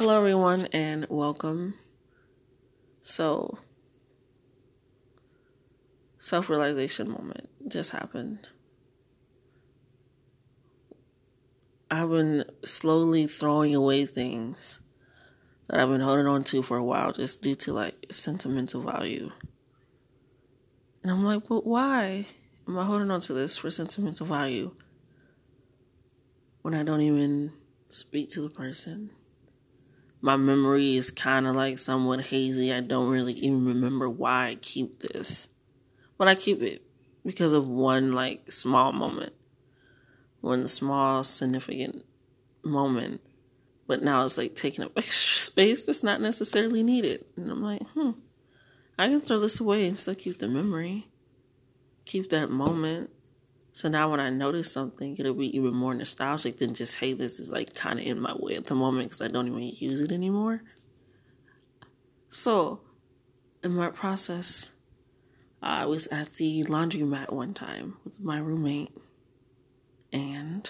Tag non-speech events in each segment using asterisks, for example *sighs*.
Hello, everyone, and welcome. So, self realization moment just happened. I've been slowly throwing away things that I've been holding on to for a while just due to like sentimental value. And I'm like, but why am I holding on to this for sentimental value when I don't even speak to the person? My memory is kind of like somewhat hazy. I don't really even remember why I keep this. But I keep it because of one like small moment. One small significant moment. But now it's like taking up *laughs* extra space that's not necessarily needed. And I'm like, hmm, I can throw this away and still keep the memory. Keep that moment. So now when I notice something, it'll be even more nostalgic than just, hey, this is like kind of in my way at the moment because I don't even use it anymore. So, in my process, I was at the laundromat one time with my roommate, and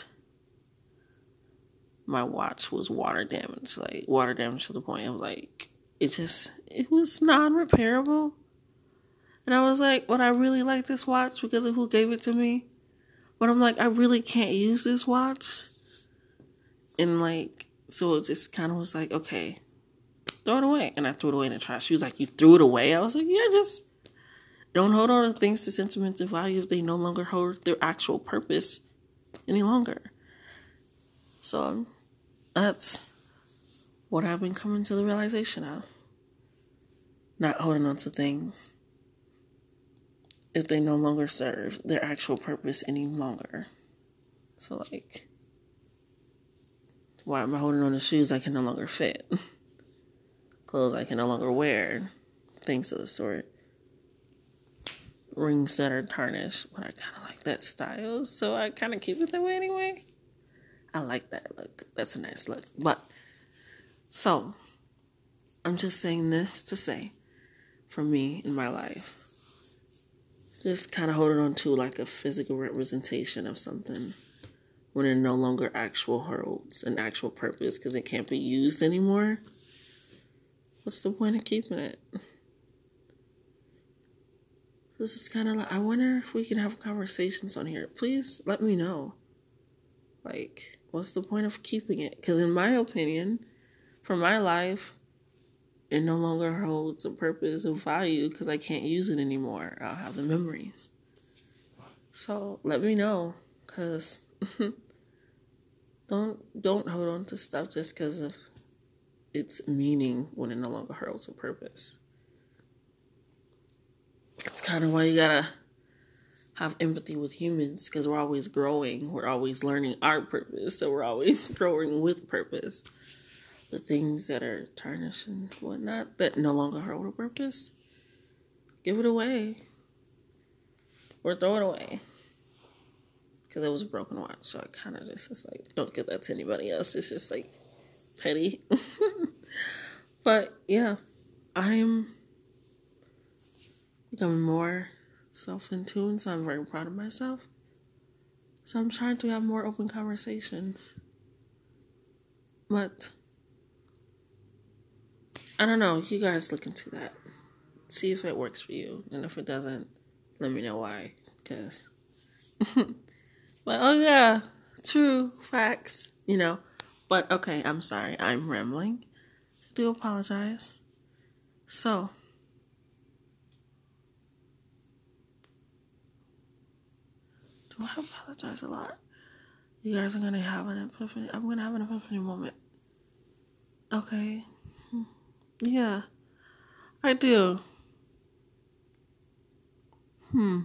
my watch was water damaged, like water damage to the point of like it just it was non-repairable. And I was like, "Would I really like this watch because of who gave it to me?" But I'm like, I really can't use this watch. And like, so it just kind of was like, okay, throw it away. And I threw it away in the trash. She was like, you threw it away? I was like, yeah, just don't hold on to things to sentimental value if they no longer hold their actual purpose any longer. So um, that's what I've been coming to the realization of. Not holding on to things if they no longer serve their actual purpose any longer. So, like, why am I holding on to shoes I can no longer fit? *laughs* Clothes I can no longer wear? Things of the sort. Rings that are tarnished, but I kind of like that style, so I kind of keep it that way anyway. I like that look. That's a nice look. But, so, I'm just saying this to say, for me in my life, just kind of holding on to like a physical representation of something when it no longer actual holds an actual purpose because it can't be used anymore. What's the point of keeping it? This is kind of like, I wonder if we can have conversations on here. Please let me know. Like, what's the point of keeping it? Because, in my opinion, for my life, it no longer holds a purpose of value because I can't use it anymore. I'll have the memories. So let me know, cause *laughs* don't don't hold on to stuff just because of its meaning when it no longer holds a purpose. It's kind of why you gotta have empathy with humans because we're always growing, we're always learning our purpose, so we're always *laughs* growing with purpose the things that are tarnished and whatnot that no longer hold a purpose, give it away or throw it away. Because it was a broken watch, so I kind of just, it's like, don't give that to anybody else. It's just like petty. *laughs* but yeah, I'm becoming more self in tune, so I'm very proud of myself. So I'm trying to have more open conversations. But I don't know. You guys look into that. See if it works for you. And if it doesn't, let me know why. Because. *laughs* but oh, yeah. True. Facts. You know. But okay, I'm sorry. I'm rambling. I do apologize. So. Do I apologize a lot? You guys are gonna have an epiphany. I'm gonna have an epiphany moment. Okay. Yeah, I do. Hmm.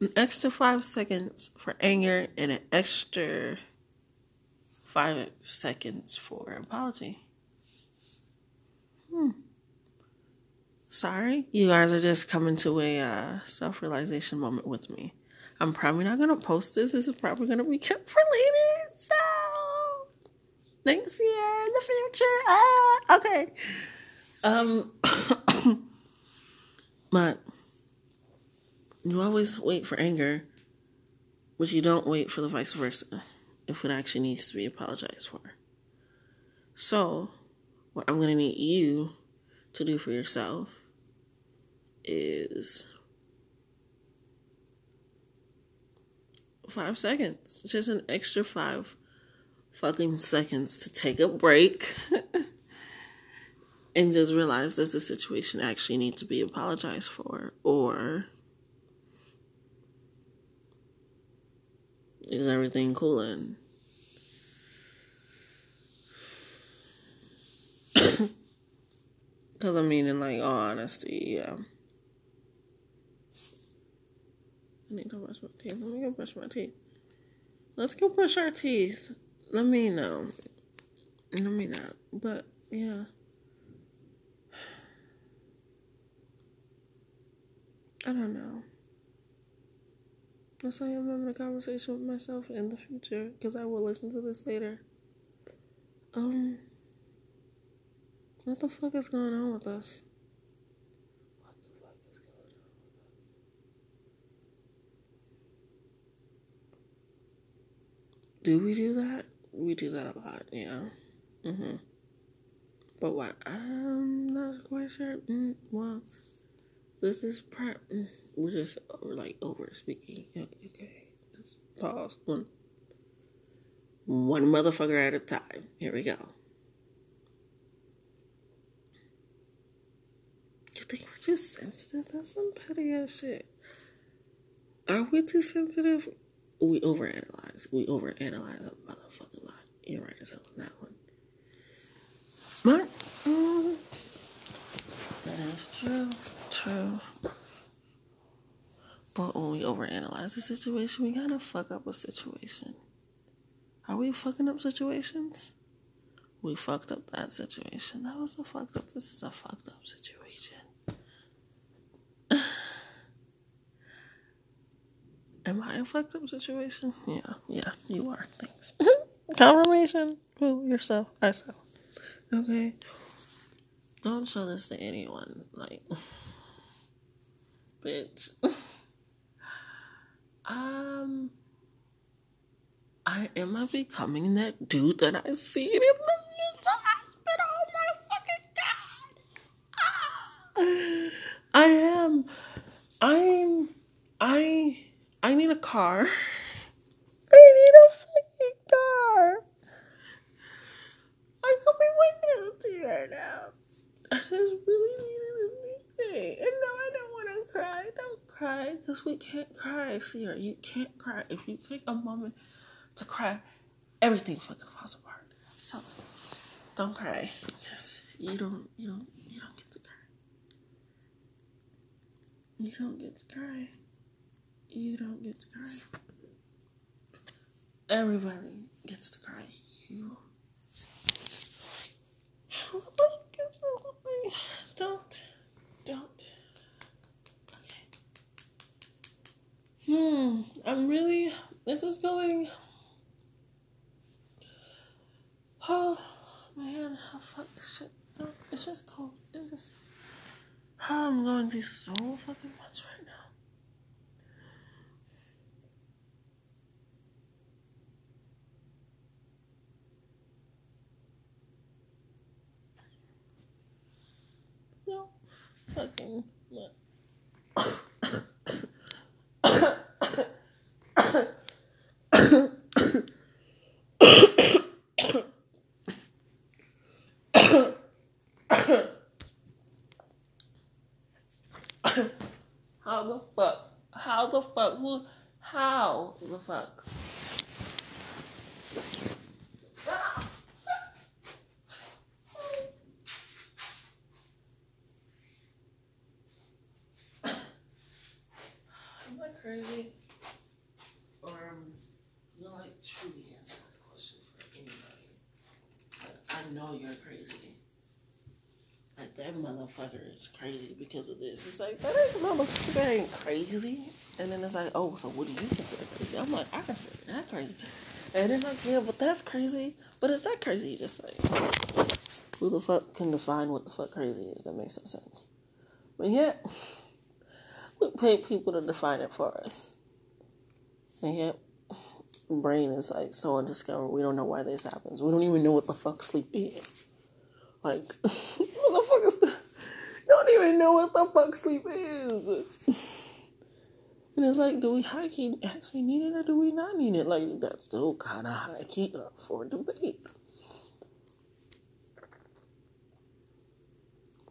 An extra five seconds for anger and an extra five seconds for apology. Hmm. Sorry, you guys are just coming to a uh, self realization moment with me. I'm probably not gonna post this. This is probably gonna be kept for later. Next year in the future. Ah, okay. Um, *coughs* but you always wait for anger, but you don't wait for the vice versa if it actually needs to be apologized for. So, what I'm going to need you to do for yourself is five seconds. Just an extra five fucking seconds to take a break *laughs* and just realize does the situation actually need to be apologized for? Or is everything cool and *coughs* because i mean in like all honesty yeah. I need to brush my teeth. Let me go brush my teeth. Let's go brush our teeth let me know let me know but yeah I don't know. That's why I'm having a conversation with myself in the future because I will listen to this later. Um, what the fuck is going on with us? What the fuck is going on with us? Do we do that? We do that a lot, yeah. Mm-hmm. But what? I'm not quite sure. Mm, well. This is part. We're just we're like over speaking. Okay, just pause. One, one motherfucker at a time. Here we go. You think we're too sensitive? That's some petty ass shit. Are we too sensitive? We overanalyze. We overanalyze a motherfucking lot. You're right as hell on that one. Mark. Mm, that is true. True. But when we overanalyze the situation, we gotta fuck up a situation. Are we fucking up situations? We fucked up that situation. That was a fucked up. This is a fucked up situation. *sighs* Am I a fucked up situation? Yeah, yeah, you are. Thanks. *laughs* Confirmation. Who yourself? I saw. Okay. Don't show this to anyone. Like bitch. *laughs* um, I am I becoming that dude that I see in the mental hospital? Oh my fucking god! Ah, I am. I'm. I. I need a car. *laughs* I need a fucking car. I could be out now. I just really needed a meeting, and now I don't want to cry. Don't cry. Because we can't cry, Sierra. You can't cry. If you take a moment to cry, everything fucking falls apart. So don't cry. Because you don't you don't you don't get to cry. You don't get to cry. You don't get to cry. Everybody gets to cry. You don't don't Okay. Hmm, I'm really. This is going. Oh, man. Oh, fuck shit. No, it's just cold. It's just. I'm going to through so fucking much right now. No fucking. How the fuck? How the fuck? Who? How the fuck? Crazy? Or um, you know, like truly answer that question for anybody. But I know you're crazy like that motherfucker is crazy because of this. It's like that ain't motherfucker ain't crazy. And then it's like, oh, so what do you consider crazy? I'm like, I consider that crazy. And then like, yeah, but that's crazy. But is that crazy? You Just like, who the fuck can define what the fuck crazy is? That makes no sense. But yet, *laughs* pay people to define it for us. And yet, brain is like so undiscovered. We don't know why this happens. We don't even know what the fuck sleep is. Like, *laughs* what the fuck is the? Don't even know what the fuck sleep is. And it's like, do we high key actually need it or do we not need it? Like, that's still kind of high key up for debate.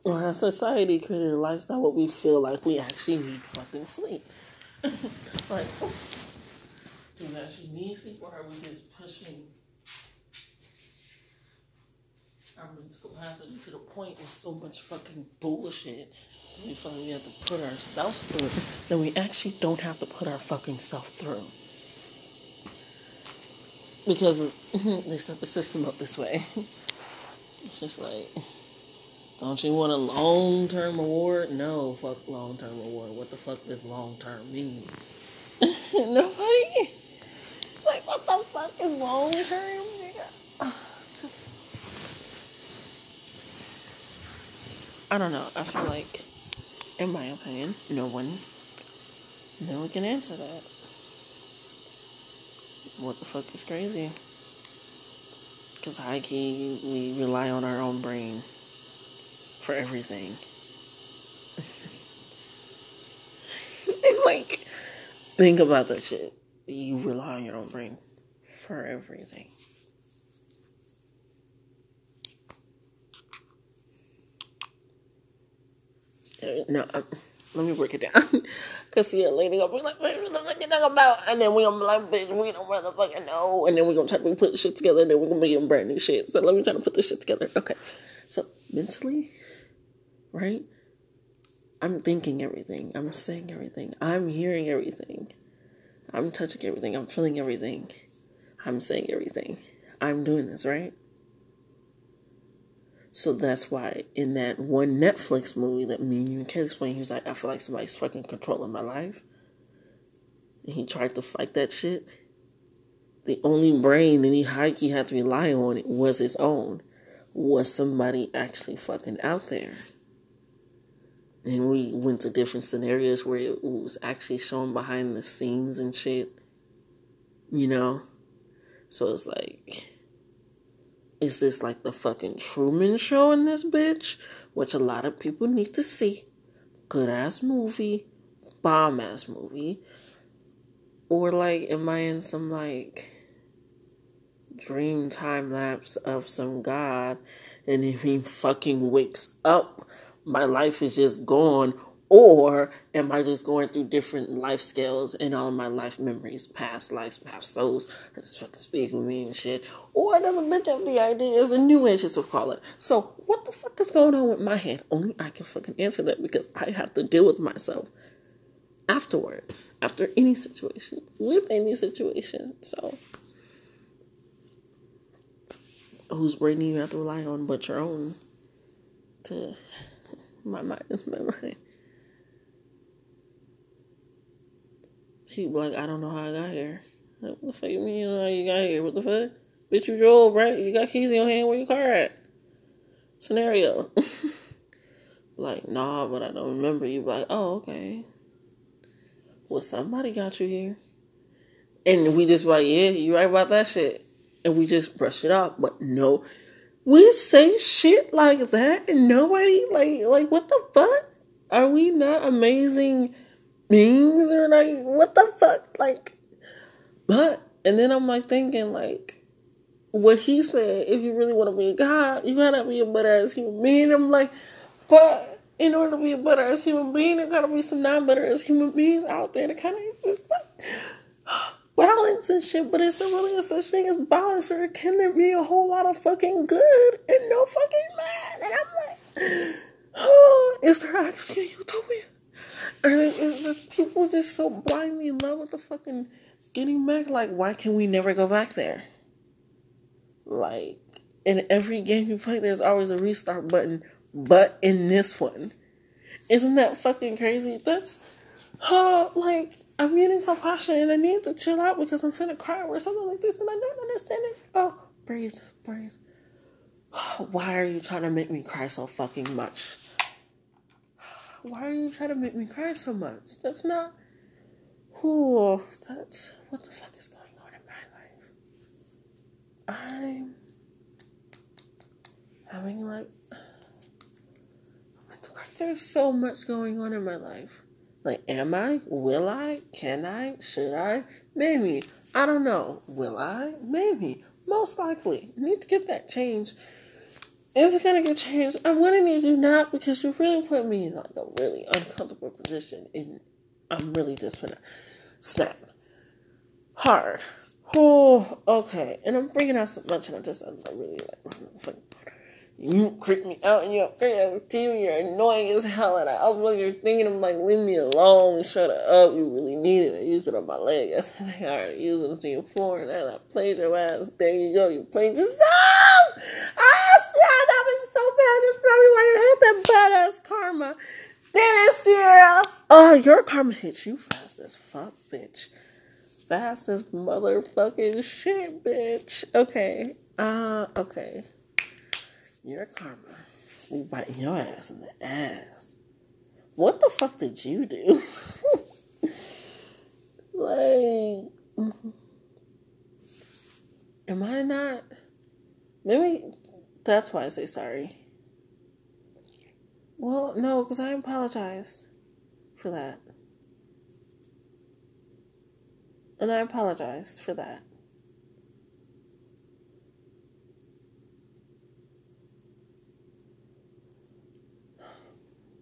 Or has society created a lifestyle where we feel like we actually need fucking sleep? *laughs* like, do we actually need sleep or are we just pushing our mental capacity to the point with so much fucking bullshit we feel like we have to put ourselves through that we actually don't have to put our fucking self through. Because *laughs* they set the system up this way. *laughs* It's just like, don't you want a long term award? No, fuck long term award. What the fuck does long term mean? *laughs* Nobody. Like, what the fuck is long term? *sighs* Just. I don't know. I feel like in my opinion, no one, no one can answer that. What the fuck is crazy? Because high key, we rely on our own brain for everything. *laughs* *laughs* like, think about that shit. You rely on your own brain for everything. no, um, let me break it down. *laughs* Cause see a lady gonna be like, what the fuck you talking about? And then we gonna be like, bitch, we don't motherfucking know. And then we gonna try to put shit together, and then we gonna be in brand new shit. So let me try to put this shit together. Okay, so mentally, right? I'm thinking everything. I'm saying everything. I'm hearing everything. I'm touching everything. I'm feeling everything. I'm saying everything. I'm doing this, right? So that's why in that one Netflix movie that me and you can explain, he was like, I feel like somebody's fucking controlling my life. And he tried to fight that shit. The only brain any high key had to rely on was his own. Was somebody actually fucking out there? And we went to different scenarios where it was actually shown behind the scenes and shit. You know? So it's like is this like the fucking Truman Show in this bitch? Which a lot of people need to see. Good ass movie, bomb ass movie. Or like, am I in some like dream time lapse of some god and if he *laughs* fucking wakes up, my life is just gone or am I just going through different life scales and all my life memories, past lives, past souls, are just fucking speaking with me and shit? Or does a bitch have the idea, as the new ages would call it? So, what the fuck is going on with my head? Only I can fucking answer that because I have to deal with myself afterwards, after any situation, with any situation. So, whose brain do you have to rely on but your own? To my mind is my mind. She like, I don't know how I got here. Like, what the fuck you mean how you got here? What the fuck? Bitch, you drove, right? You got keys in your hand. Where your car at? Scenario. *laughs* like, nah, but I don't remember. You like, oh, okay. Well, somebody got you here. And we just like, yeah, you right about that shit. And we just brush it off. But no, we say shit like that and nobody, like, like, what the fuck? Are we not amazing beings or like what the fuck? Like but and then i'm like thinking like what he said if you really want to be a god you gotta be a better ass human being. I'm like but in order to be a better ass human being there gotta be some non-better ass human beings out there to kind of balance and shit but is there really a such thing as balance or can there be a whole lot of fucking good and no fucking bad and i'm like oh, *gasps* is there actually a utopia is just people just so blindly in love with the fucking getting back? Like, why can we never go back there? Like, in every game you play, there's always a restart button, but in this one, isn't that fucking crazy? That's, oh, like, I'm getting so passionate and I need to chill out because I'm finna cry or something like this and I don't understand it. Oh, breathe, breathe. *sighs* Why are you trying to make me cry so fucking much? *sighs* why are you trying to make me cry so much? That's not. Oh, that's what the fuck is going on in my life. I'm having like *sighs* oh there's so much going on in my life. Like, am I? Will I? Can I? Should I? Maybe. I don't know. Will I? Maybe. Most likely. I need to get that change. Is it gonna get changed? I'm gonna need you not because you really put me in like a really uncomfortable position and I'm really just gonna snap. Hard. Oh, okay. And I'm bringing out so much and I'm just I'm really like you creep me out and you're at the TV, you're annoying as hell, and I upload your thing and I'm like, leave me alone, shut up, you really need it. I used it on my leg yesterday, *laughs* I already used it on your floor, and then I played your ass. There you go, you played yourself! Ah, Sierra, that was so bad. That's probably why you had that badass karma. Damn it, Sierra! Oh, your karma hits you fast as fuck, bitch. Fast as motherfucking shit, bitch. Okay, uh, okay. Your karma. We biting your ass in the ass. What the fuck did you do? *laughs* like, mm-hmm. am I not? Maybe that's why I say sorry. Well, no, because I apologized for that. And I apologized for that.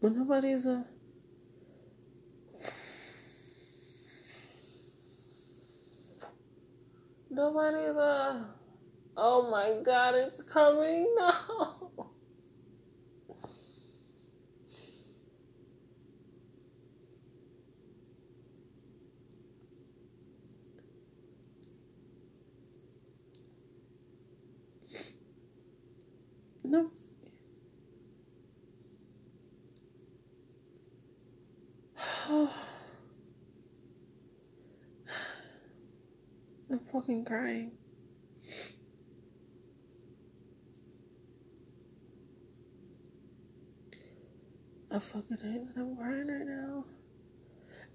But nobody's a. Nobody's a. Oh my god, it's coming now. *laughs* No. I'm fucking crying. I fucking hate that I'm crying right now.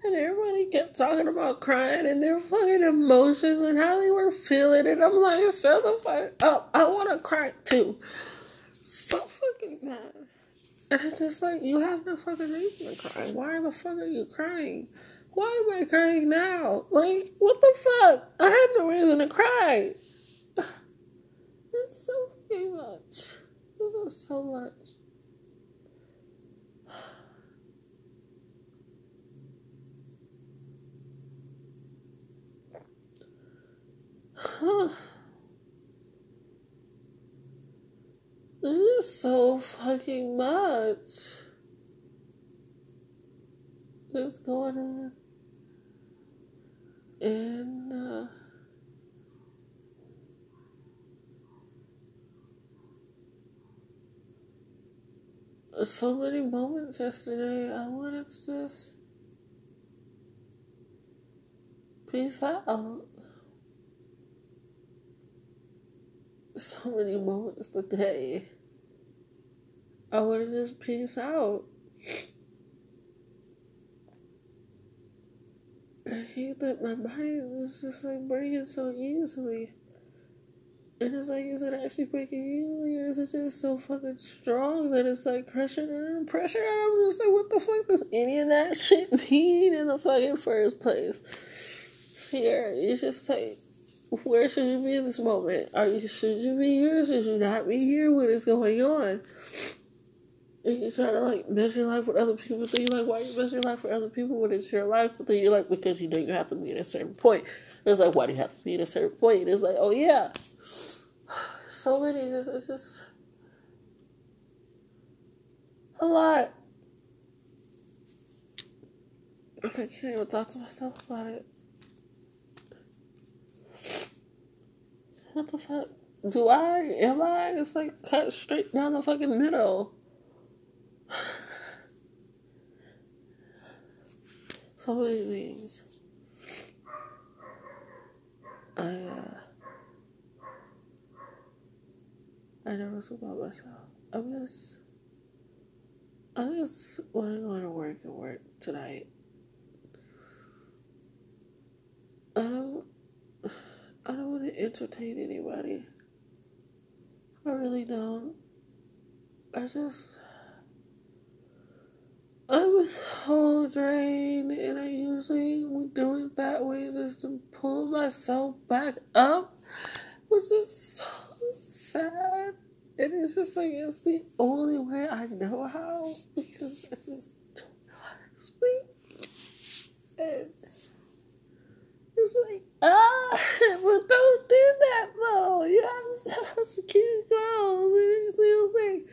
And everybody kept talking about crying and their fucking emotions and how they were feeling. And I'm like, shut the fuck up. I want to cry too. So fucking mad. And it's just like, you have no fucking reason to cry. Why the fuck are you crying? Why am I crying now? Like, what the fuck? I have no reason to cry. *sighs* It's so fucking much. This is so much. *sighs* This is so fucking much. What's going on? And, uh, so many moments yesterday I wanted to just peace out. So many moments today. I wanted to just peace out. I hate that my mind is just like breaking so easily. And it's like, is it actually breaking easily or is it just so fucking strong that it's like crushing and pressure? I'm just like, what the fuck does any of that *laughs* shit mean in the fucking first place? Here, it's just like, where should you be in this moment? Are you should you be here? Should you not be here? What is going on? And you try to like measure your life with other people. So you like, why you measure your life with other people when it's your life? But then you're like, because you know you have to be at a certain point. It's like, why do you have to be at a certain point? It's like, oh yeah. *sighs* So many, just, it's just a lot. I can't even talk to myself about it. What the fuck? Do I? Am I? It's like cut straight down the fucking middle. So many things. I uh, I notice about myself. I'm just I'm just want to go to work and work tonight. I don't I don't want to entertain anybody. I really don't. I just. I'm so drained, and I usually would do it that way just to pull myself back up, which is so sad. And it's just like, it's the only way I know how because I just don't know how to speak. And it's like, ah, *laughs* but don't do that though. You have *laughs* such cute clothes. And what I'm saying?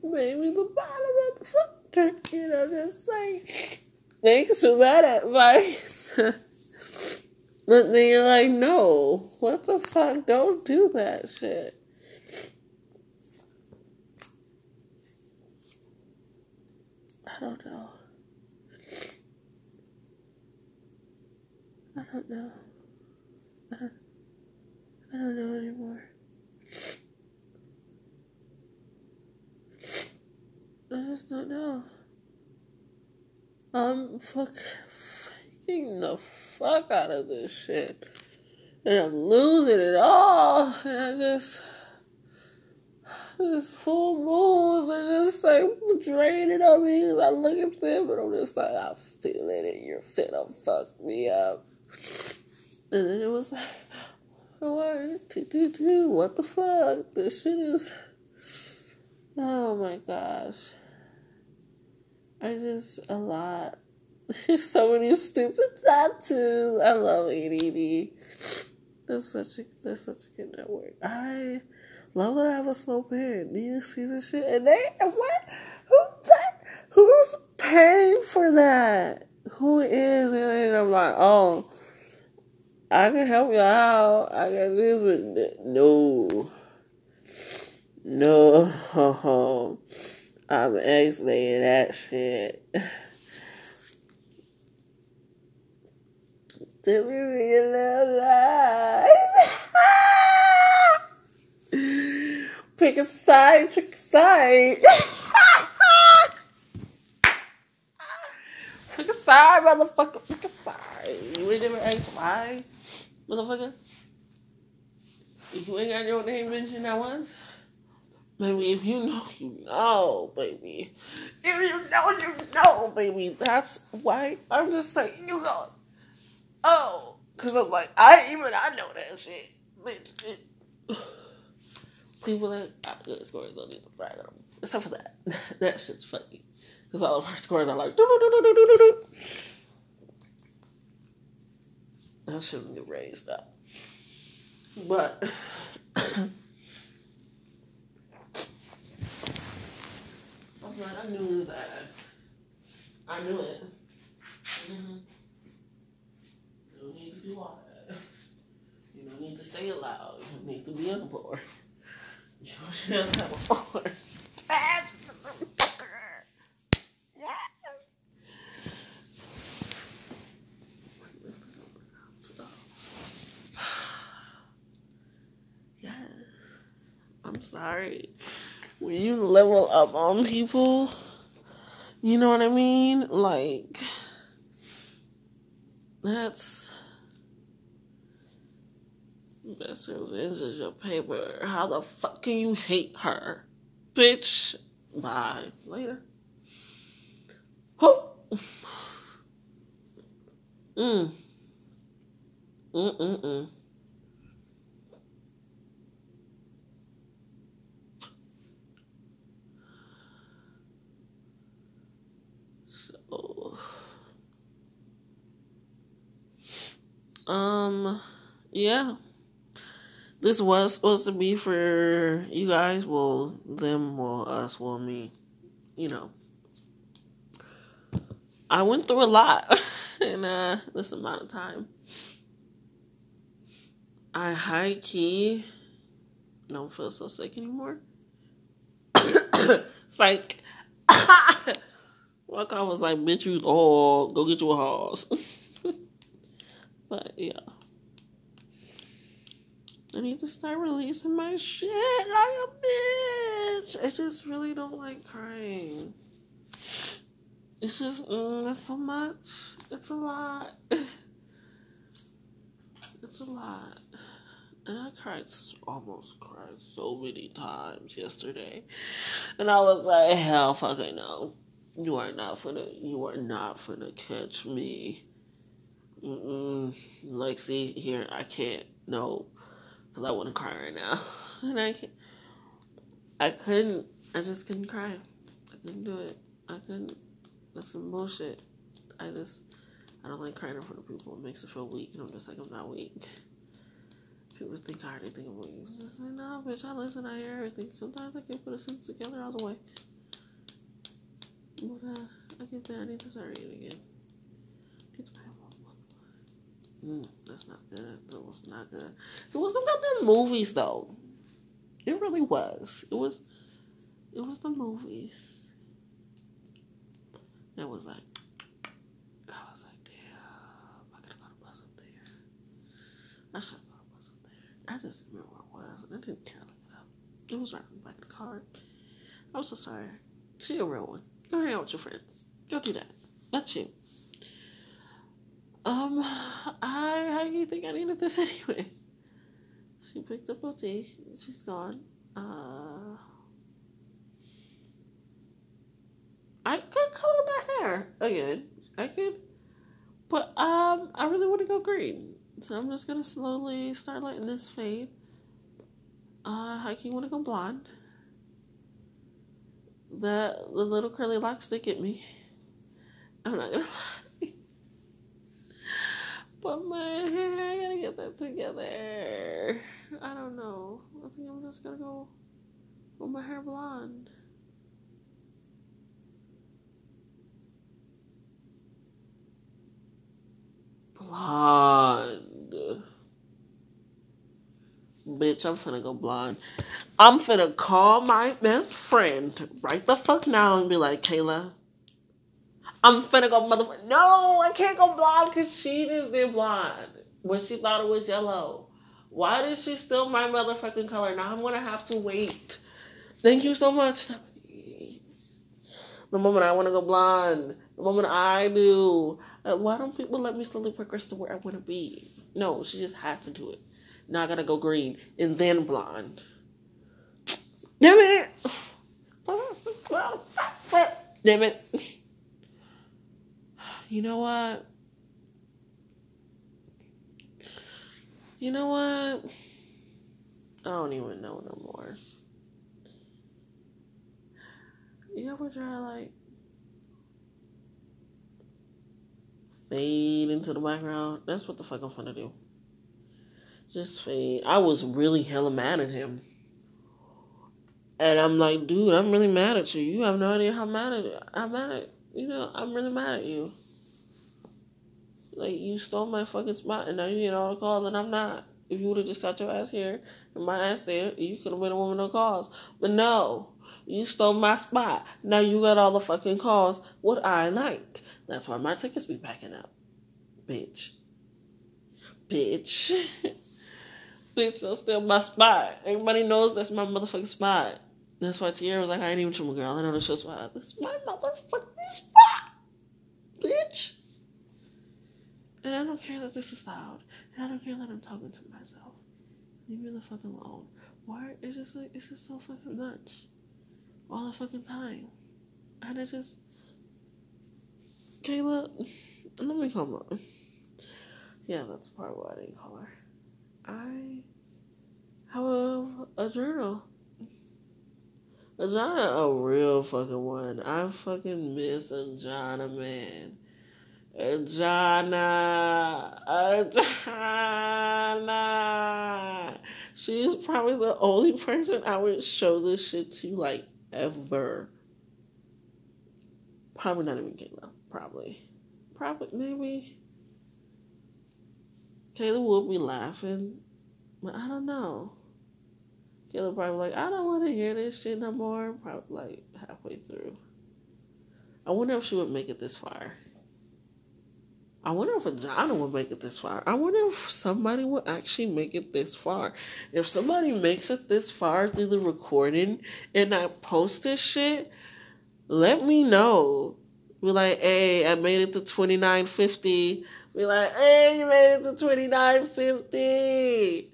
Maybe the bottom of the foot you know, just like, thanks for that advice. *laughs* but then you're like, no, what the fuck? Don't do that shit. I don't know. I don't know. I don't, I don't know anymore. I just don't know. I'm fuck, faking the fuck out of this shit. And I'm losing it all. And I just, this full moons are just like draining on me because I look at them and I'm just like, I feel it and you're finna fuck me up. And then it was like, what? What the fuck? This shit is. Oh my gosh. I just a lot. *laughs* So many stupid tattoos. I love ADD. That's such a that's such a good network. I love that I have a slow pen. Do you see this shit? And they what? Who that? Who's paying for that? Who is? And I'm like, oh, I can help you out. I got this, but no, no. *laughs* I'm exiting that shit. *laughs* to be realized. *laughs* pick a side, pick a side. *laughs* pick a side, motherfucker. Pick a side. You ain't never asked why, motherfucker. You ain't got your name mentioned that once. Baby, if you know, you know, baby. If you know, you know, baby. That's why I'm just like, you go, oh, because I'm like, I even, I know that shit. Bitch, it, *sighs* people that got good scores don't need to brag on them. Except for that. *laughs* that shit's funny. Because all of our scores are like, do no do. that shouldn't get raised up. But. *clears throat* I knew his ass. I knew it. Mm-hmm. You don't need to all that. You don't need to say it loud. You don't need to be on the board. You *laughs* just have a board. *sighs* yes. I'm sorry when you level up on people, you know what I mean? Like, that's. Best revenge is your paper. How the fuck can you hate her? Bitch. Bye. Later. Ho! Mm. Mm-mm-mm. Um, yeah. This was supposed to be for you guys. Well, them, well, us, well, me. You know. I went through a lot *laughs* in uh, this amount of time. I high key don't feel so sick anymore. it's like, like I was like, bitch, you all go get you a house. *laughs* But yeah. I need to start releasing my shit like a bitch. I just really don't like crying. It's just, mm, it's so much. It's a lot. *laughs* It's a lot. And I cried, almost cried so many times yesterday. And I was like, hell fucking no. You are not gonna, you are not gonna catch me. Mm-mm. Like, see, here, I can't, no. Because I wouldn't cry right now. *laughs* And I can't, I couldn't, I just couldn't cry. I couldn't do it. I couldn't. That's some bullshit. I just, I don't like crying in front of people. It makes me feel weak. And I'm just like, I'm not weak. People think I already think I'm weak. I'm just like, nah, bitch, I listen, I hear everything. Sometimes I can't put a sentence together all the way. But, uh, I get there. I need to start reading again. Mm, that's not good. That was not good. It wasn't about the movies, though. It really was. It was. It was the movies. That was like. I was like, damn. I could have got a bus up there. I should have got a bus up there. I just remember where it was, and I didn't care to look it up. It was right in the back of the car. I'm so sorry. She a real one. Go hang out with your friends. Go do that. That's you. Um, I you think I needed this *laughs* anyway? She picked up OT. She's gone. Uh, I could color my hair again. I could, but um, I really want to go green. So I'm just gonna slowly start letting this fade. Uh, I can want to go blonde. The the little curly locks they get me. I'm not gonna *laughs* lie. But my hair, I gotta get that together. I don't know. I think I'm just gonna go with my hair blonde. Blonde. Bitch, I'm finna go blonde. I'm finna call my best friend right the fuck now and be like, Kayla, I'm finna go motherfucker. No, I can't go blonde because she just did blonde when she thought it was yellow. Why did she steal my motherfucking color? Now I'm gonna have to wait. Thank you so much. The moment I want to go blonde, the moment I do. Uh, why don't people let me slowly progress to where I want to be? No, she just had to do it. Now I gotta go green and then blonde. Damn it! Damn it! You know what? You know what? I don't even know no more. You ever try like fade into the background? That's what the fuck I'm gonna do. Just fade. I was really hella mad at him. And I'm like, dude, I'm really mad at you. You have no idea how mad at how mad at you know, I'm really mad at you. Like you stole my fucking spot and now you get all the calls and I'm not. If you would have just got your ass here and my ass there, you could have been a woman of calls. But no, you stole my spot. Now you got all the fucking calls. What I like. That's why my tickets be backing up. Bitch. Bitch. *laughs* Bitch, don't steal my spot. Everybody knows that's my motherfucking spot. That's why Tierra was like, I ain't even from a girl. I know the your spot. That's my motherfucking spot. Bitch. And I don't care that this is loud. And I don't care that I'm talking to myself. Leave me the fuck alone. Why? It's just like, it's just so fucking much. All the fucking time. And it's just. Kayla, let me call on. Yeah, that's part why I didn't call her. I have a, a journal. A Jana, a real fucking one. I fucking miss a Jana, man. Jana, Jana. She's probably the only person I would show this shit to, like, ever. Probably not even Kayla. Probably. Probably, maybe. Kayla would be laughing, but I don't know. Kayla probably like, I don't want to hear this shit no more. Probably like halfway through. I wonder if she would make it this far. I wonder if Vagina would make it this far. I wonder if somebody would actually make it this far. If somebody makes it this far through the recording and I post this shit, let me know. Be like, hey, I made it to twenty nine fifty. Be like, hey, you made it to twenty nine fifty.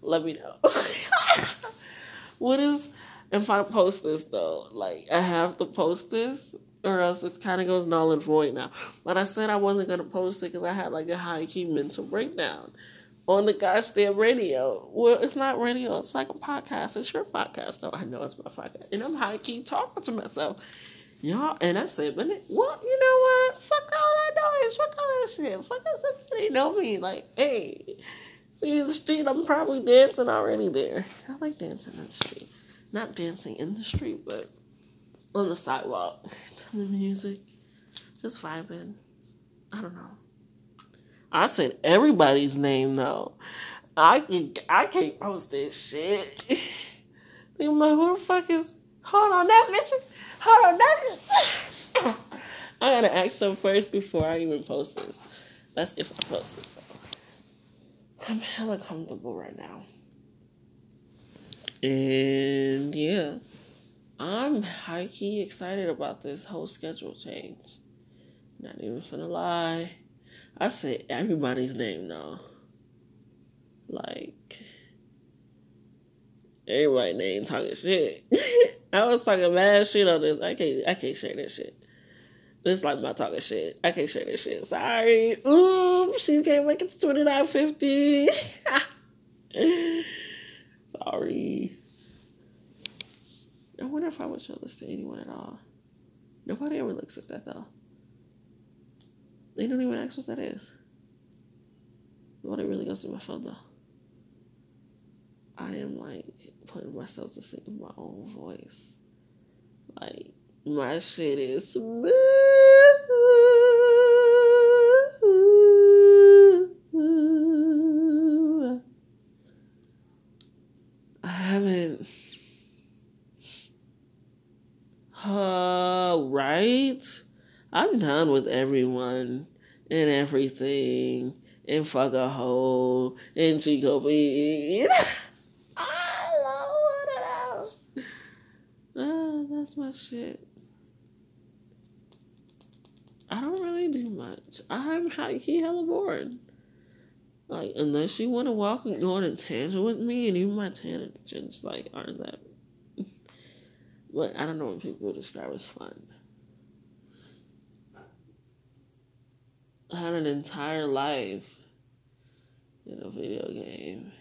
Let me know. *laughs* what is if I post this though? Like I have to post this, or else it kind of goes null and void now. But I said I wasn't gonna post it because I had like a high key mental breakdown on the gosh damn radio. Well, it's not radio. It's like a podcast. It's your podcast, though. I know it's my podcast, and I'm high key talking to myself. Y'all, and I said, but well, you know what? Fuck all that noise. Fuck all that shit. Fuck that stuff. They know me. Like, hey, see the street. I'm probably dancing already there. I like dancing in the street. Not dancing in the street, but on the sidewalk to the music, just vibing. I don't know. I said everybody's name though. I can I can't post this shit. Think about who the fuck is hold on that bitch. Hold on that bitch. I gotta ask them first before I even post this. That's if I post this though. I'm hella comfortable right now. And yeah. I'm high key excited about this whole schedule change. Not even finna lie. I say everybody's name now. Like everybody name talking shit. *laughs* I was talking mad shit on this. I can't I can't share this shit. This is like my talking shit. I can't share this shit. Sorry. Oops, she can't make it to twenty nine fifty. *laughs* Sorry. I wonder if I would show this to anyone at all. Nobody ever looks at that though. They don't even ask what that is. Nobody really goes to my phone though. I am like putting myself to sleep in my own voice. Like my shit is smooth. I haven't. Uh, right? I'm done with everyone and everything and fuck a hoe and Chico B. *laughs* I love it Ah, that's my shit. I don't really do much. I'm key hella bored. Like, unless you want to walk and go on a tangent with me, and even my tangents, like, aren't that. *laughs* But I don't know what people describe as fun. Had an entire life in a video game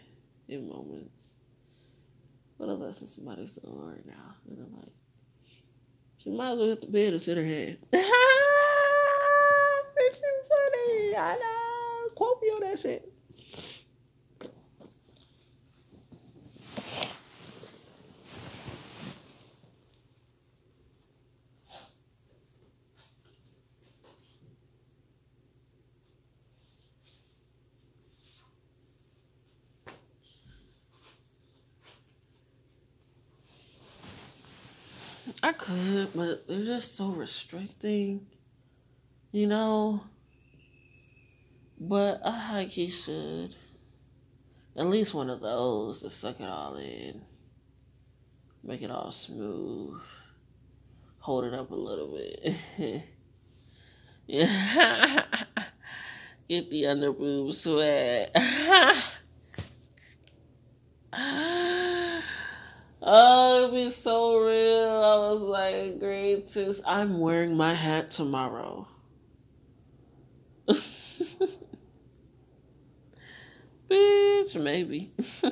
in moments. What But unless somebody's doing right now, and I'm like, she might as well hit the bed and sit her head. *laughs* You funny. I know. Quote me on that shit. I could, but they're just so restricting, you know. But I high key should. At least one of those to suck it all in. Make it all smooth. Hold it up a little bit. *laughs* yeah. *laughs* Get the under boob sweat. *laughs* Oh, it'd be so real. I was like, great. greatest. I'm wearing my hat tomorrow. *laughs* Bitch, maybe. *laughs*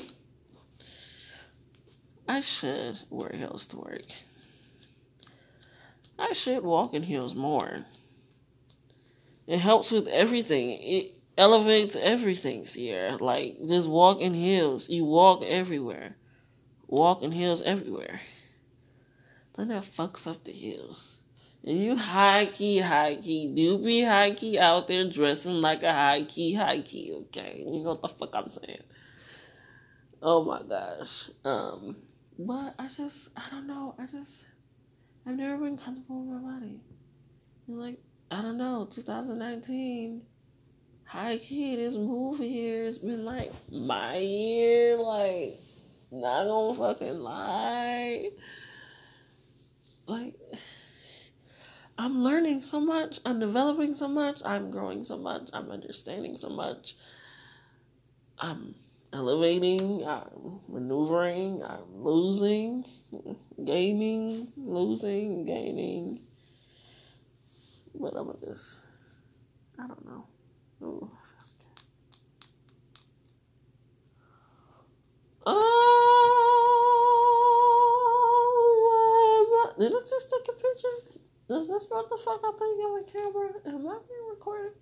I should wear heels to work. I should walk in heels more. It helps with everything. It elevates everything, Sierra. Like, just walk in heels. You walk everywhere walking heels everywhere. Then that fucks up the heels. And you high key, high key, do be high key out there dressing like a high key, high key, okay? You know what the fuck I'm saying. Oh my gosh. Um, but I just, I don't know. I just, I've never been comfortable with my body. And like, I don't know, 2019, high key, this movie here has been like my year, like, not gonna fucking lie. Like, I'm learning so much. I'm developing so much. I'm growing so much. I'm understanding so much. I'm elevating, I'm maneuvering, I'm losing, gaining, losing, gaining. But I'm just, I don't know. Ooh, Oh, did it just take a picture? Does this motherfucker think I'm a camera? Am I being recorded?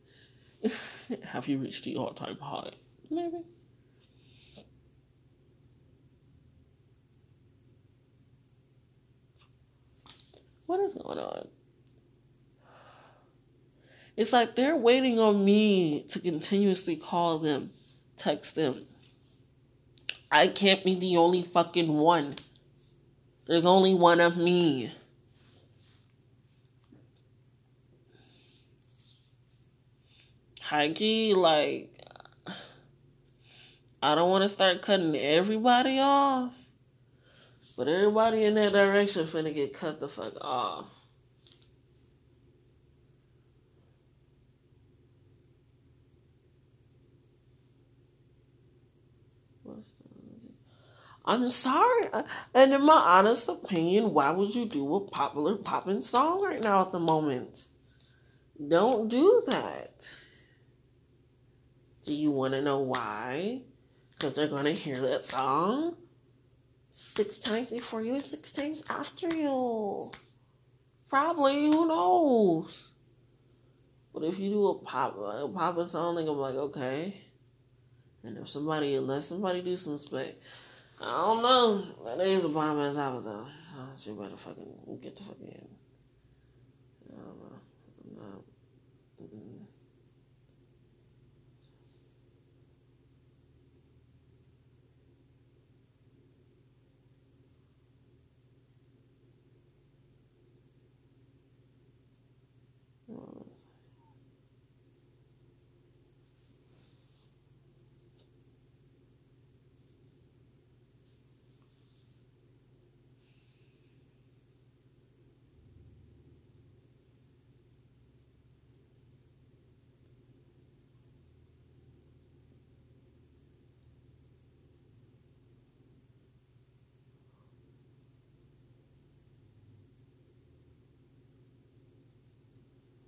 *laughs* Have you reached the all-time high? Maybe. What is going on? It's like they're waiting on me to continuously call them, text them. I can't be the only fucking one. There's only one of me. Hikey, like, I don't want to start cutting everybody off. But everybody in that direction finna get cut the fuck off. I'm sorry. And in my honest opinion, why would you do a popular popping song right now at the moment? Don't do that. Do you want to know why? Because they're going to hear that song six times before you and six times after you. Probably, who knows? But if you do a pop a pop song, then I'm like, okay. And if somebody, unless somebody do some spec, I don't know. That is a bomb ass album though. So you better fucking get the fuck in. I don't know. I'm not. Mm-mm.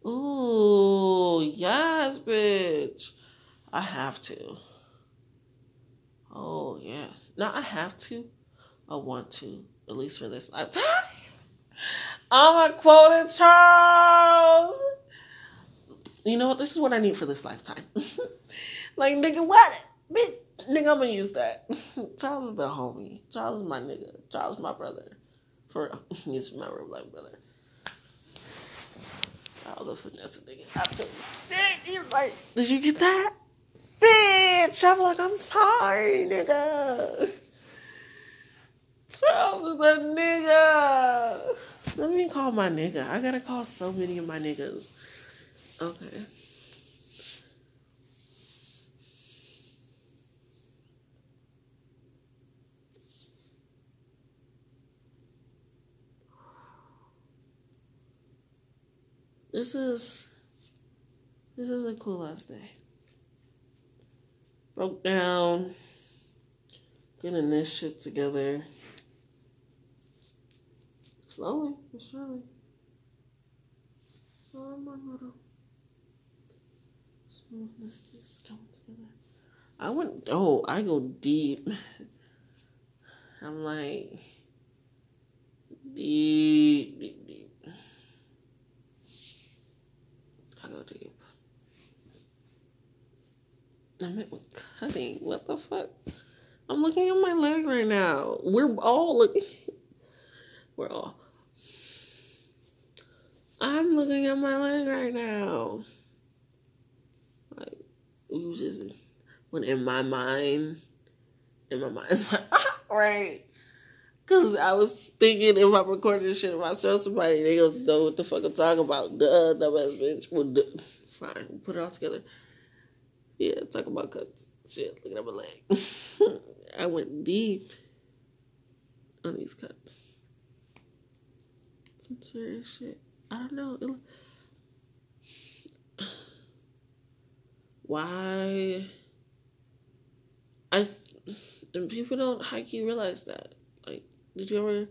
Ooh, yes, bitch. I have to. Oh, yes. Now I have to. I want to, at least for this lifetime. I'm a quoted Charles. You know what? This is what I need for this lifetime. *laughs* like, nigga, what? Bitch, nigga, I'm gonna use that. *laughs* Charles is the homie. Charles is my nigga. Charles is my brother. For. *laughs* He's my real life brother. I was a finesse nigga. After shit, you like, did you get that? Bitch, I'm like, I'm sorry, nigga. Charles is a nigga. Let me call my nigga. I gotta call so many of my niggas. Okay. This is this is a cool last day. Broke down, getting this shit together. Slowly, surely. Oh my little smoothness is coming together. I went oh, I go deep. I'm like deep, deep, deep. I go deep. I meant with cutting. What the fuck? I'm looking at my leg right now. We're all looking. *laughs* We're all. I'm looking at my leg right now. Like, you just, when in my mind, in my mind, like, *laughs* right. Cause I was thinking if I'm recording shit myself, somebody they gonna know what the fuck I'm talking about. Duh, dumbass bitch. Well, duh. fine, we'll put it all together. Yeah, talk about cuts. Shit, look at my leg. *laughs* I went deep on these cuts. Some serious shit. I don't know. It, *sighs* why? I And people don't high realize that. Did you ever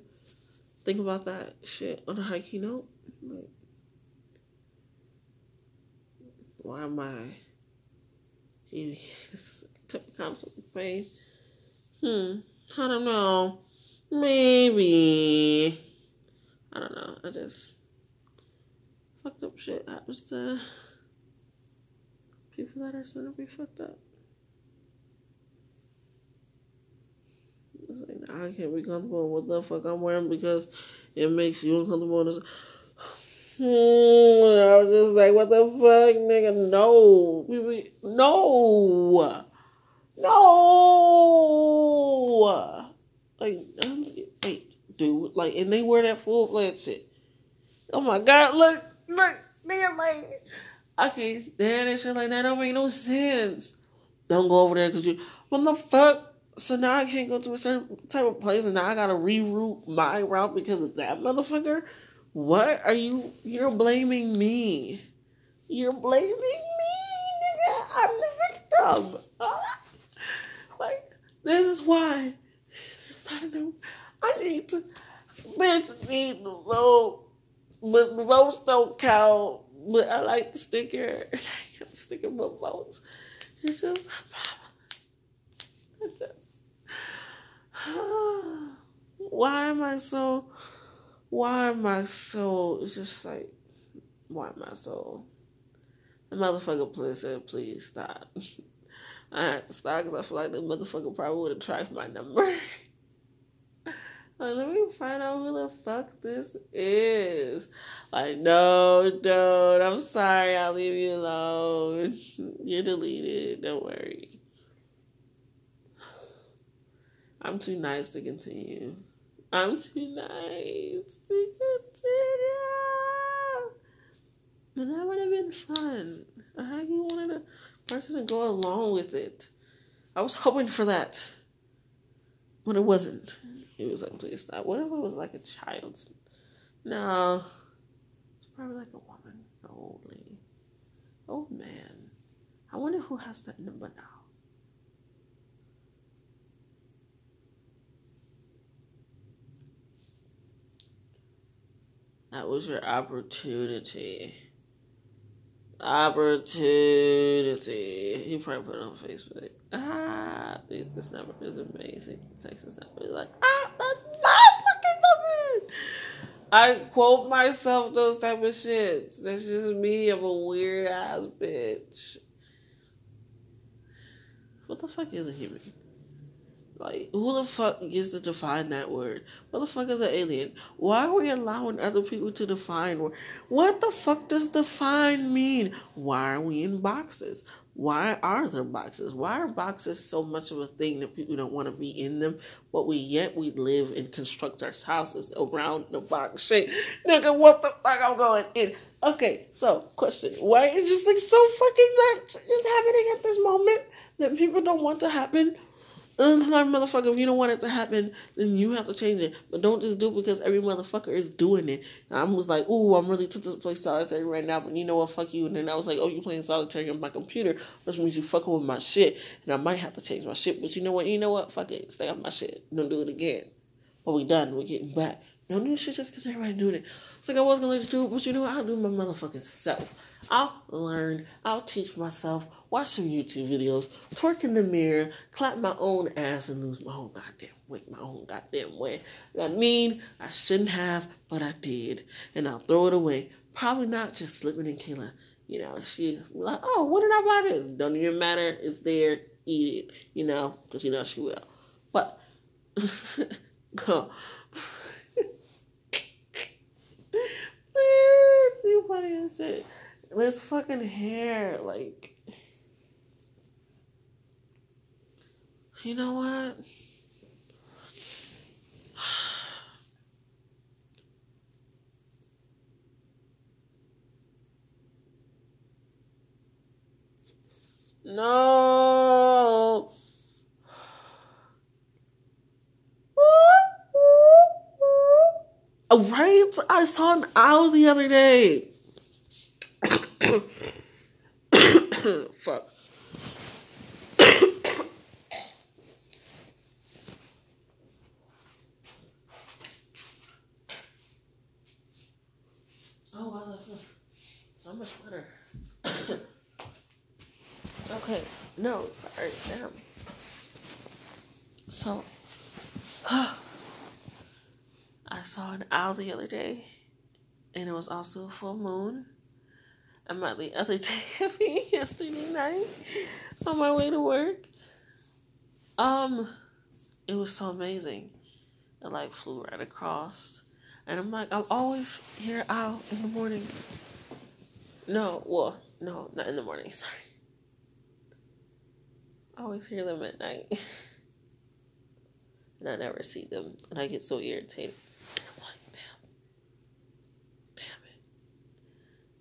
think about that shit on a high note? Like, why am I? *laughs* This is a of conflict of pain. Hmm. I don't know. Maybe. I don't know. I just fucked up shit happens to people that are going to be fucked up. It's like, I can't be comfortable with what the fuck I'm wearing because it makes you uncomfortable. And *sighs* I was just like, what the fuck, nigga? No. No. No. Like, I'm just, wait, dude. Like, and they wear that full flat shit. Oh my god, look, look, nigga, like, I can't stand that shit like that. Don't make no sense. Don't go over there because you, what the fuck? So now I can't go to a certain type of place and now I gotta reroute my route because of that motherfucker? What are you, you're blaming me. You're blaming me, nigga. I'm the victim. Ah. Like, this is why. I need to, bitch, need the vote. But the votes don't count. But I like the sticker. *laughs* I got the sticker, but votes. It's just, I just, *gasps* why am I so, why am I so, it's just like, why am I so, the motherfucker please said, please stop. *laughs* I had to stop because I feel like the motherfucker probably would have tried my number. *laughs* Like, let me find out who the fuck this is. Like, no, don't. I'm sorry. I'll leave you alone. *laughs* You're deleted. Don't worry. I'm too nice to continue. I'm too nice to continue. But that would have been fun. You wanted a person to go along with it? I was hoping for that, but it wasn't. He was like, please stop. What if it was like a child? No. It's probably like a woman. an Old lady. Old man. I wonder who has that number now. That was your opportunity. Opportunity. He probably put it on Facebook. Ah, this number is amazing. Texas number is like, ah, that's my fucking number. I quote myself those type of shits. That's just me. I'm a weird ass bitch. What the fuck is a human? Like, who the fuck gets to define that word? What the fuck is an alien? Why are we allowing other people to define? Word? What the fuck does define mean? Why are we in boxes? Why are there boxes? Why are boxes so much of a thing that people don't want to be in them? But we yet we live and construct our houses around the box shape. Nigga, what the fuck I'm going in? Okay, so question. Why is just like so fucking much is happening at this moment that people don't want to happen? Motherfucker, if you don't want it to happen, then you have to change it. But don't just do it because every motherfucker is doing it. And I was like, ooh, I'm really tempted to play solitaire right now, but you know what, fuck you. And then I was like, oh, you playing solitaire on my computer, which means you fucking with my shit. And I might have to change my shit. But you know what, you know what, fuck it, stay on my shit. Don't do it again. But we done, we're getting back. Don't do shit just because everybody doing it. It's like I was gonna do it, but you know I'll do my motherfucking self. I'll learn, I'll teach myself, watch some YouTube videos, twerk in the mirror, clap my own ass, and lose my own goddamn weight, my own goddamn way. I mean, I shouldn't have, but I did. And I'll throw it away. Probably not just slipping in Kayla. You know, she like, oh, what did I buy this? Don't even matter. It's there. Eat it. You know, because you know she will. But, *laughs* go. Man, you funny as shit. There's fucking hair. Like, you know what? *sighs* No. Oh, right? I saw an owl the other day. Fuck. oh, wow. So much better. *coughs* okay. No, sorry. Damn. So. *sighs* I saw an owl the other day, and it was also a full moon. And my the other *laughs* day, yesterday night, on my way to work. Um, it was so amazing. It like flew right across, and I'm like, I'm always here out in the morning. No, well, no, not in the morning. *laughs* Sorry. I always hear them at night. *laughs* and I never see them. And I get so irritated. I'm like, damn. Damn it.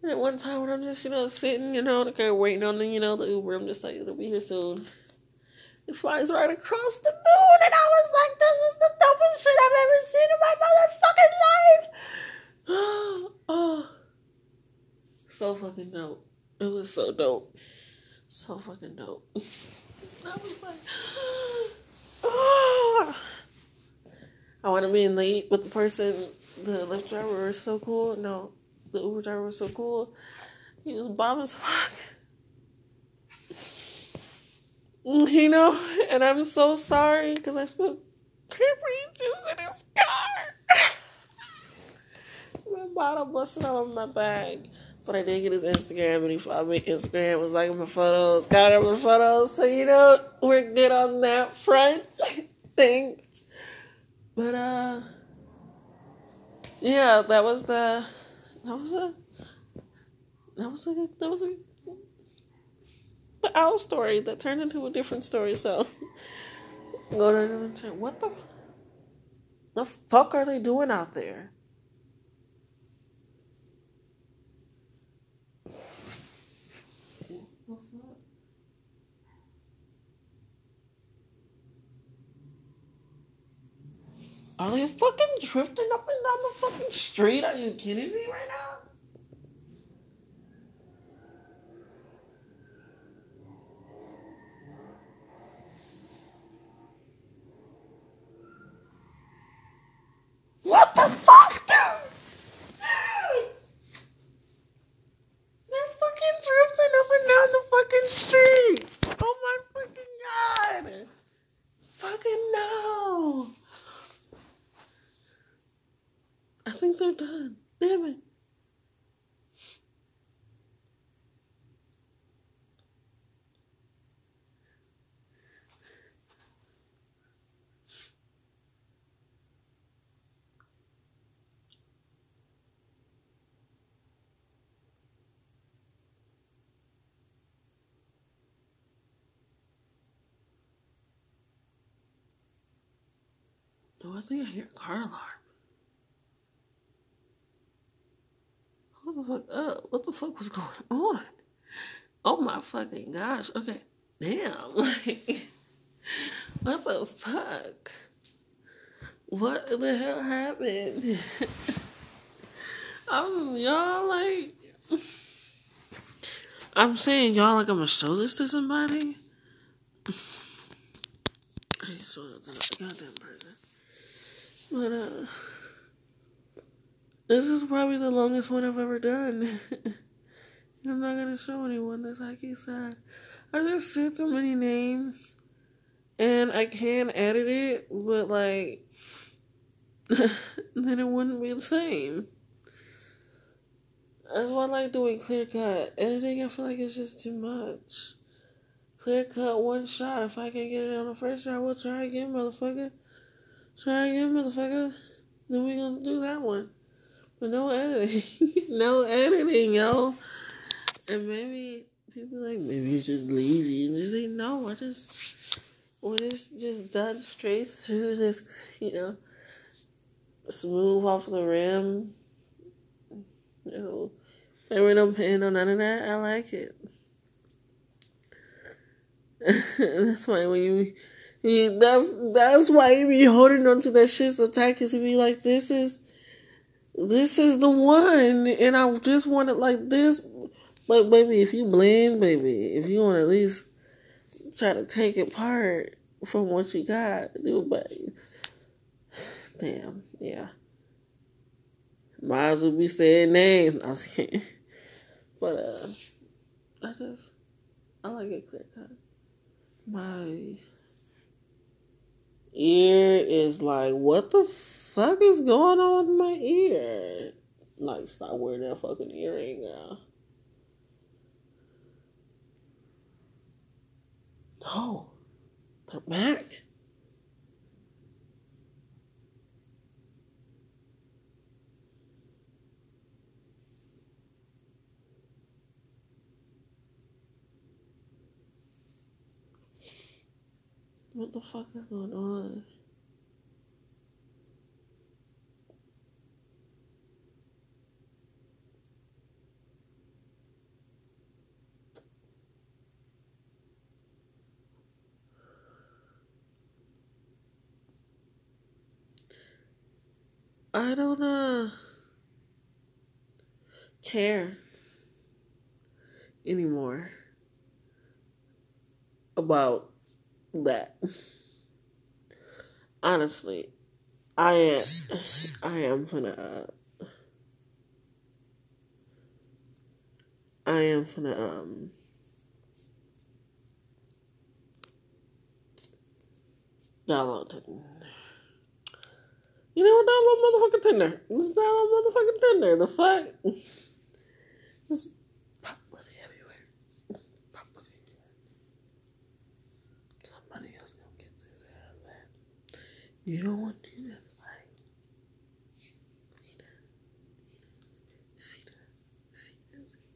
And at one time when I'm just, you know, sitting, you know, car waiting on the, you know, the Uber, I'm just like, it'll be here soon. It flies right across the moon, and I was like, this is the dopest shit I've ever seen in my motherfucking life. *gasps* oh, so fucking dope. It was so dope. So fucking dope. *laughs* I was like, oh. *gasps* I want to be in the with the person. The Lyft driver was so cool. No, the Uber driver was so cool. He was bomb as fuck. *laughs* You know, and I'm so sorry because I spilled spoke just in his car. *laughs* my bottle busted all over my bag. But I did get his Instagram and he followed me Instagram, was liking my photos, got up my photos. So, you know, we're good on that front. *laughs* Thanks. But, uh, yeah, that was the, that was a, that was a, that was a, the owl story that turned into a different story. So, go to what the, the fuck are they doing out there? Are they fucking drifting up and down the fucking street? Are you kidding me right now? What the fuck, dude? They're fucking drifting up and down the fucking street. Oh my fucking god. Fucking no. I think they're done. Damn it. No, I think I hear car alarm. What the fuck up? What the fuck was going *laughs* on? Oh my fucking gosh. Okay. Damn. *laughs* Like, what the fuck? What the hell happened? *laughs* I'm y'all like I'm saying y'all like I'm gonna show this to somebody. I ain't showing it to the goddamn person. But uh this is probably the longest one I've ever done. *laughs* I'm not gonna show anyone. That's like he said. I just said too many names, and I can edit it, but like, *laughs* then it wouldn't be the same. That's why I like doing clear cut. Editing, I feel like it's just too much. Clear cut, one shot. If I can get it on the first try, we'll try again, motherfucker. Try again, motherfucker. Then we gonna do that one. But no editing. *laughs* no editing, yo. And maybe people like, maybe you're just lazy. And just say, no, I just, when it's just done straight through, *laughs* just, you know, smooth off the rim. You know, there no pain or none of that. I like it. *laughs* that's why when you, you, that's that's why you be holding on to that shit so tight because you be like, this is this is the one, and I just want it like this. But baby, if you blend, baby, if you want at least try to take it apart from what you got, but damn, yeah. Might as well be saying names. I was kidding. *laughs* But uh, I just I like it clear cut. My ear is like, what the fuck is going on with my ear? Like, stop wearing that fucking earring, girl. No, they're back. What the fuck is going on? I don't uh care anymore about that. Honestly, I am I am gonna uh, I am gonna um download it. You know what? Download motherfucking Tinder. Just download motherfucking Tinder. The fuck? Just pop pussy everywhere. Pop pussy everywhere. Somebody else gonna get this ass, man. You don't want to do that.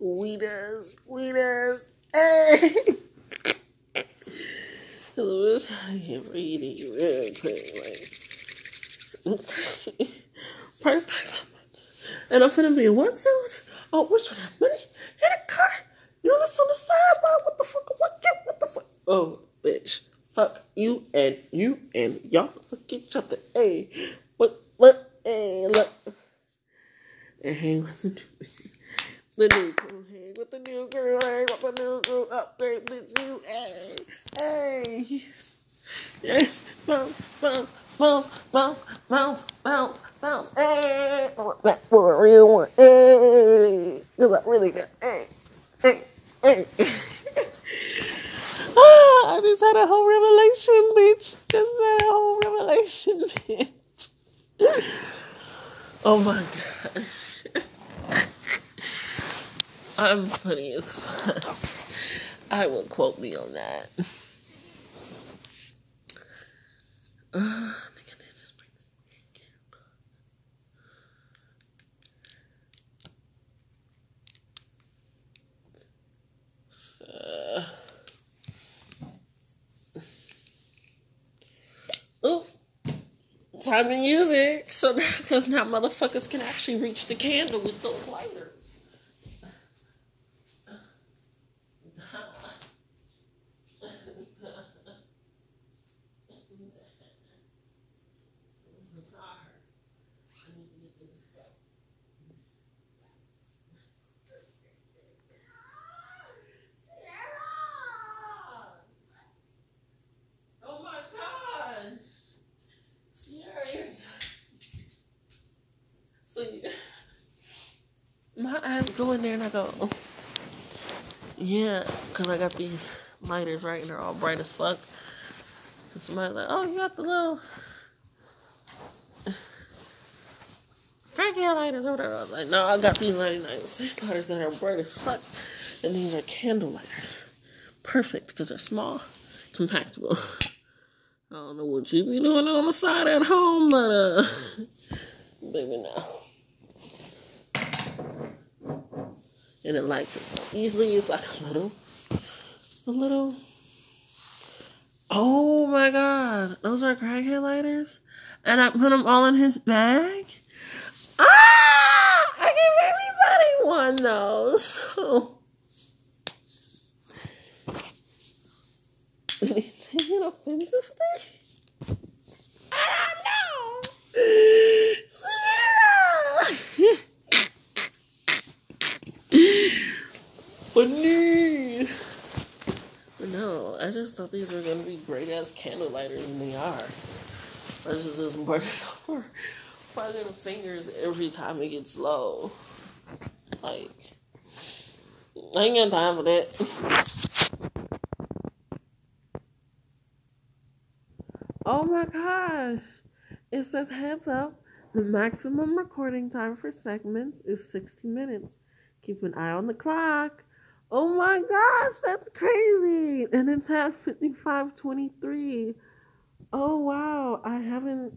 We does. We does. Hey! Cause I wish I could read it real quick, like. *laughs* Price tag how much? And I'm finna be what soon? Oh, which one? Money in a car? You on the sideline? What the fuck? What? What the fuck? Oh, bitch. Fuck you and you and y'all fuck each other. Hey, what? What? Hey, look. And hang with the the new girl. Hang with the new girl. Hang with the new girl. Up there with you. Hey, hey. Yes, bounce, bounce bounce, bounce, bounce, bounce, bounce. Hey, that for a real one. Hey, cause I really got. Hey, hey, hey. ah, I just had a whole revelation, bitch. Just had a whole revelation, bitch. oh my gosh. I'm funny as fuck. I will quote me on that. Uh, I think I did just bring this So, oh, time to use it. So *laughs* because now motherfuckers can actually reach the candle with the lighter. So my eyes go in there and I go, oh. yeah, because I got these lighters right and they're all bright as fuck. And somebody's like, oh, you got the little cranky lighters or whatever. I was like, no, I got these 99 lighters that are bright as fuck. And these are candle lighters. Perfect because they're small, compactable. I don't know what you be doing on the side at home, but uh, *laughs* baby, no. And it lights it so easily. It's like a little, a little. Oh my god, those are crackhead lighters, and I put them all in his bag. Ah, I give everybody one though. *laughs* So. Take it offensively? I don't know. Sierra! But no. But no, I just thought these were gonna be great ass candle lighters, and they are. I just just burn it over my little fingers every time it gets low. Like, I ain't got time for that. Oh my gosh. It says hands up. The maximum recording time for segments is 60 minutes. Keep an eye on the clock. Oh my gosh, that's crazy. And it's at 5523. Oh wow, I haven't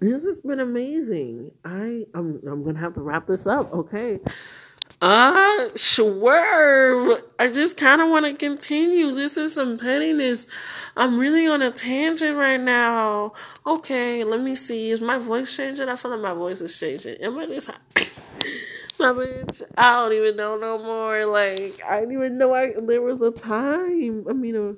this has been amazing. I I'm I'm gonna have to wrap this up. Okay. Uh swerve. I just kinda wanna continue. This is some pettiness. I'm really on a tangent right now. Okay, let me see. Is my voice changing? I feel like my voice is changing. Am I just I don't even know no more. Like I didn't even know I there was a time. I mean a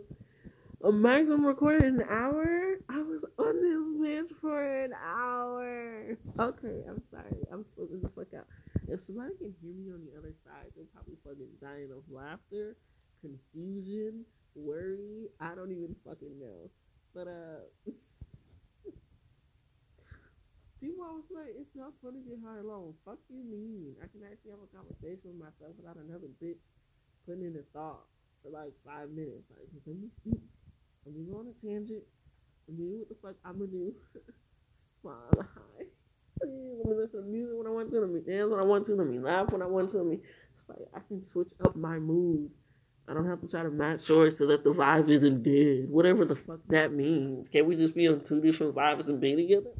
a maximum recorded an hour. I was on this bitch for an hour. Okay, I'm sorry. I'm flipping the fuck out. If somebody can hear me on the other side, they're probably fucking dying of laughter, confusion, worry. I don't even fucking know. But uh *laughs* people always like it's not funny to get high alone. Fuck you mean? I can actually have a conversation with myself without another bitch putting in a thought for like five minutes. Like, let me speak. Let me go on a tangent. Me do what the fuck I'm gonna do while I'm high. Listen to music when I want to. Let me dance when I want to. Let me laugh when I want to. Let me. It's like I can switch up my mood. I don't have to try to match yours so that the vibe isn't dead. Whatever the fuck that means. Can't we just be on two different vibes and be together?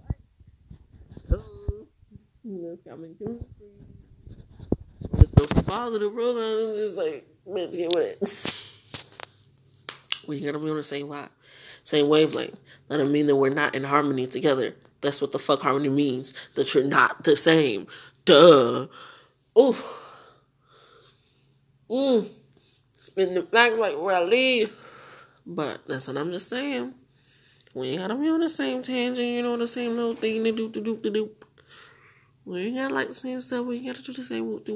Oh, that's coming to With the positive brother, I'm just like, bitch, get with it. *laughs* We gotta be on the same vibe, same wavelength. That doesn't mean that we're not in harmony together. That's what the fuck harmony means. That you're not the same. Duh. Ooh. Mm. Spin the back like where I. But that's what I'm just saying. We ain't gotta be on the same tangent, you know, the same little thing to do to do to do. We ain't gotta like the same stuff, we gotta do the same whoop de.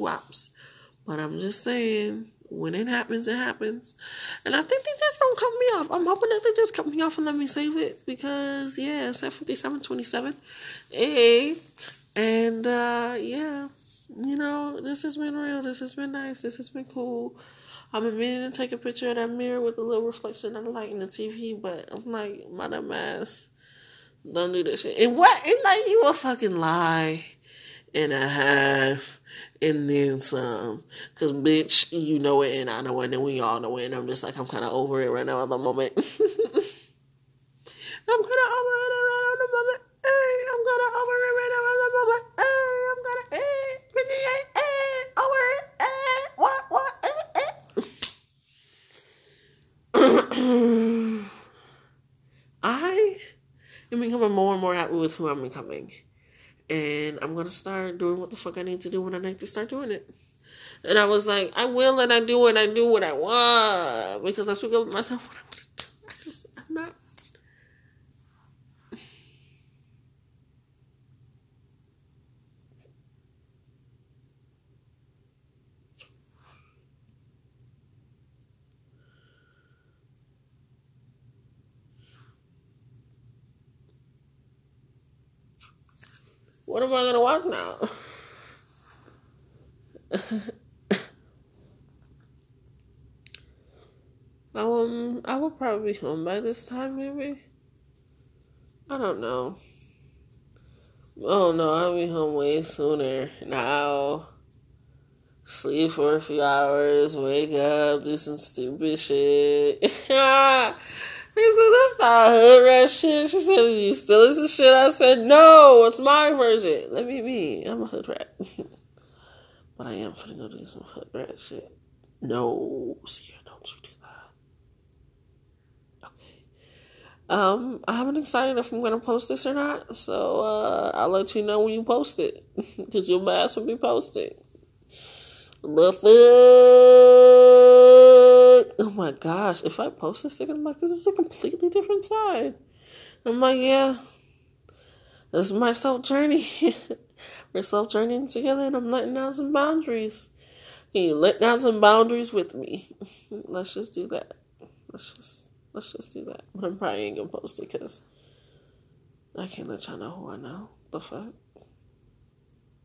But I'm just saying, when it happens, it happens. And I think they just gonna cut me off. I'm hoping that they just cut me off and let me save it because yeah, it's at 5727. Hey. And uh yeah, you know, this has been real. This has been nice. This has been cool. I've been meaning to take a picture of that mirror with a little reflection of the light in the TV, but I'm like, my dumb ass. Don't do that shit. And what? And like, you a fucking lie and a half and then some. Cause bitch, you know it and I know it and we all know it and I'm just like I'm kinda over it right now at the moment. *laughs* I'm kinda over it right now at the moment. Hey, I'm kinda over it right now at the moment. Hey, I'm kinda hey, 58, hey, over it, hey, what, what. *clears throat* I am becoming more and more happy with who I'm becoming and I'm gonna start doing what the fuck I need to do when I need to start doing it. And I was like, I will and I do and I do what I want because I speak up myself what I want to do. I just, I'm not. What am I gonna watch now? *laughs* um, I will probably be home by this time, maybe. I don't know. Oh no, I'll be home way sooner. Now, sleep for a few hours, wake up, do some stupid shit. *laughs* that's not hood rat shit. She said, you still listen shit? I said, no, it's my version. Let me be. I'm a hood rat. *laughs* but I am finna go do some hood rat shit. No, see, don't you do that. Okay. Um, I haven't decided if I'm gonna post this or not, so uh, I'll let you know when you post it, *laughs* because your ass will be posted. The fuck? Oh my gosh! If I post this thing, I'm like, this is a completely different side. I'm like, yeah, this is my self journey. *laughs* We're self journeying together, and I'm letting down some boundaries. Can you let down some boundaries with me? *laughs* Let's just do that. Let's just let's just do that. I'm probably ain't gonna post it because I can't let y'all know who I know. The fuck.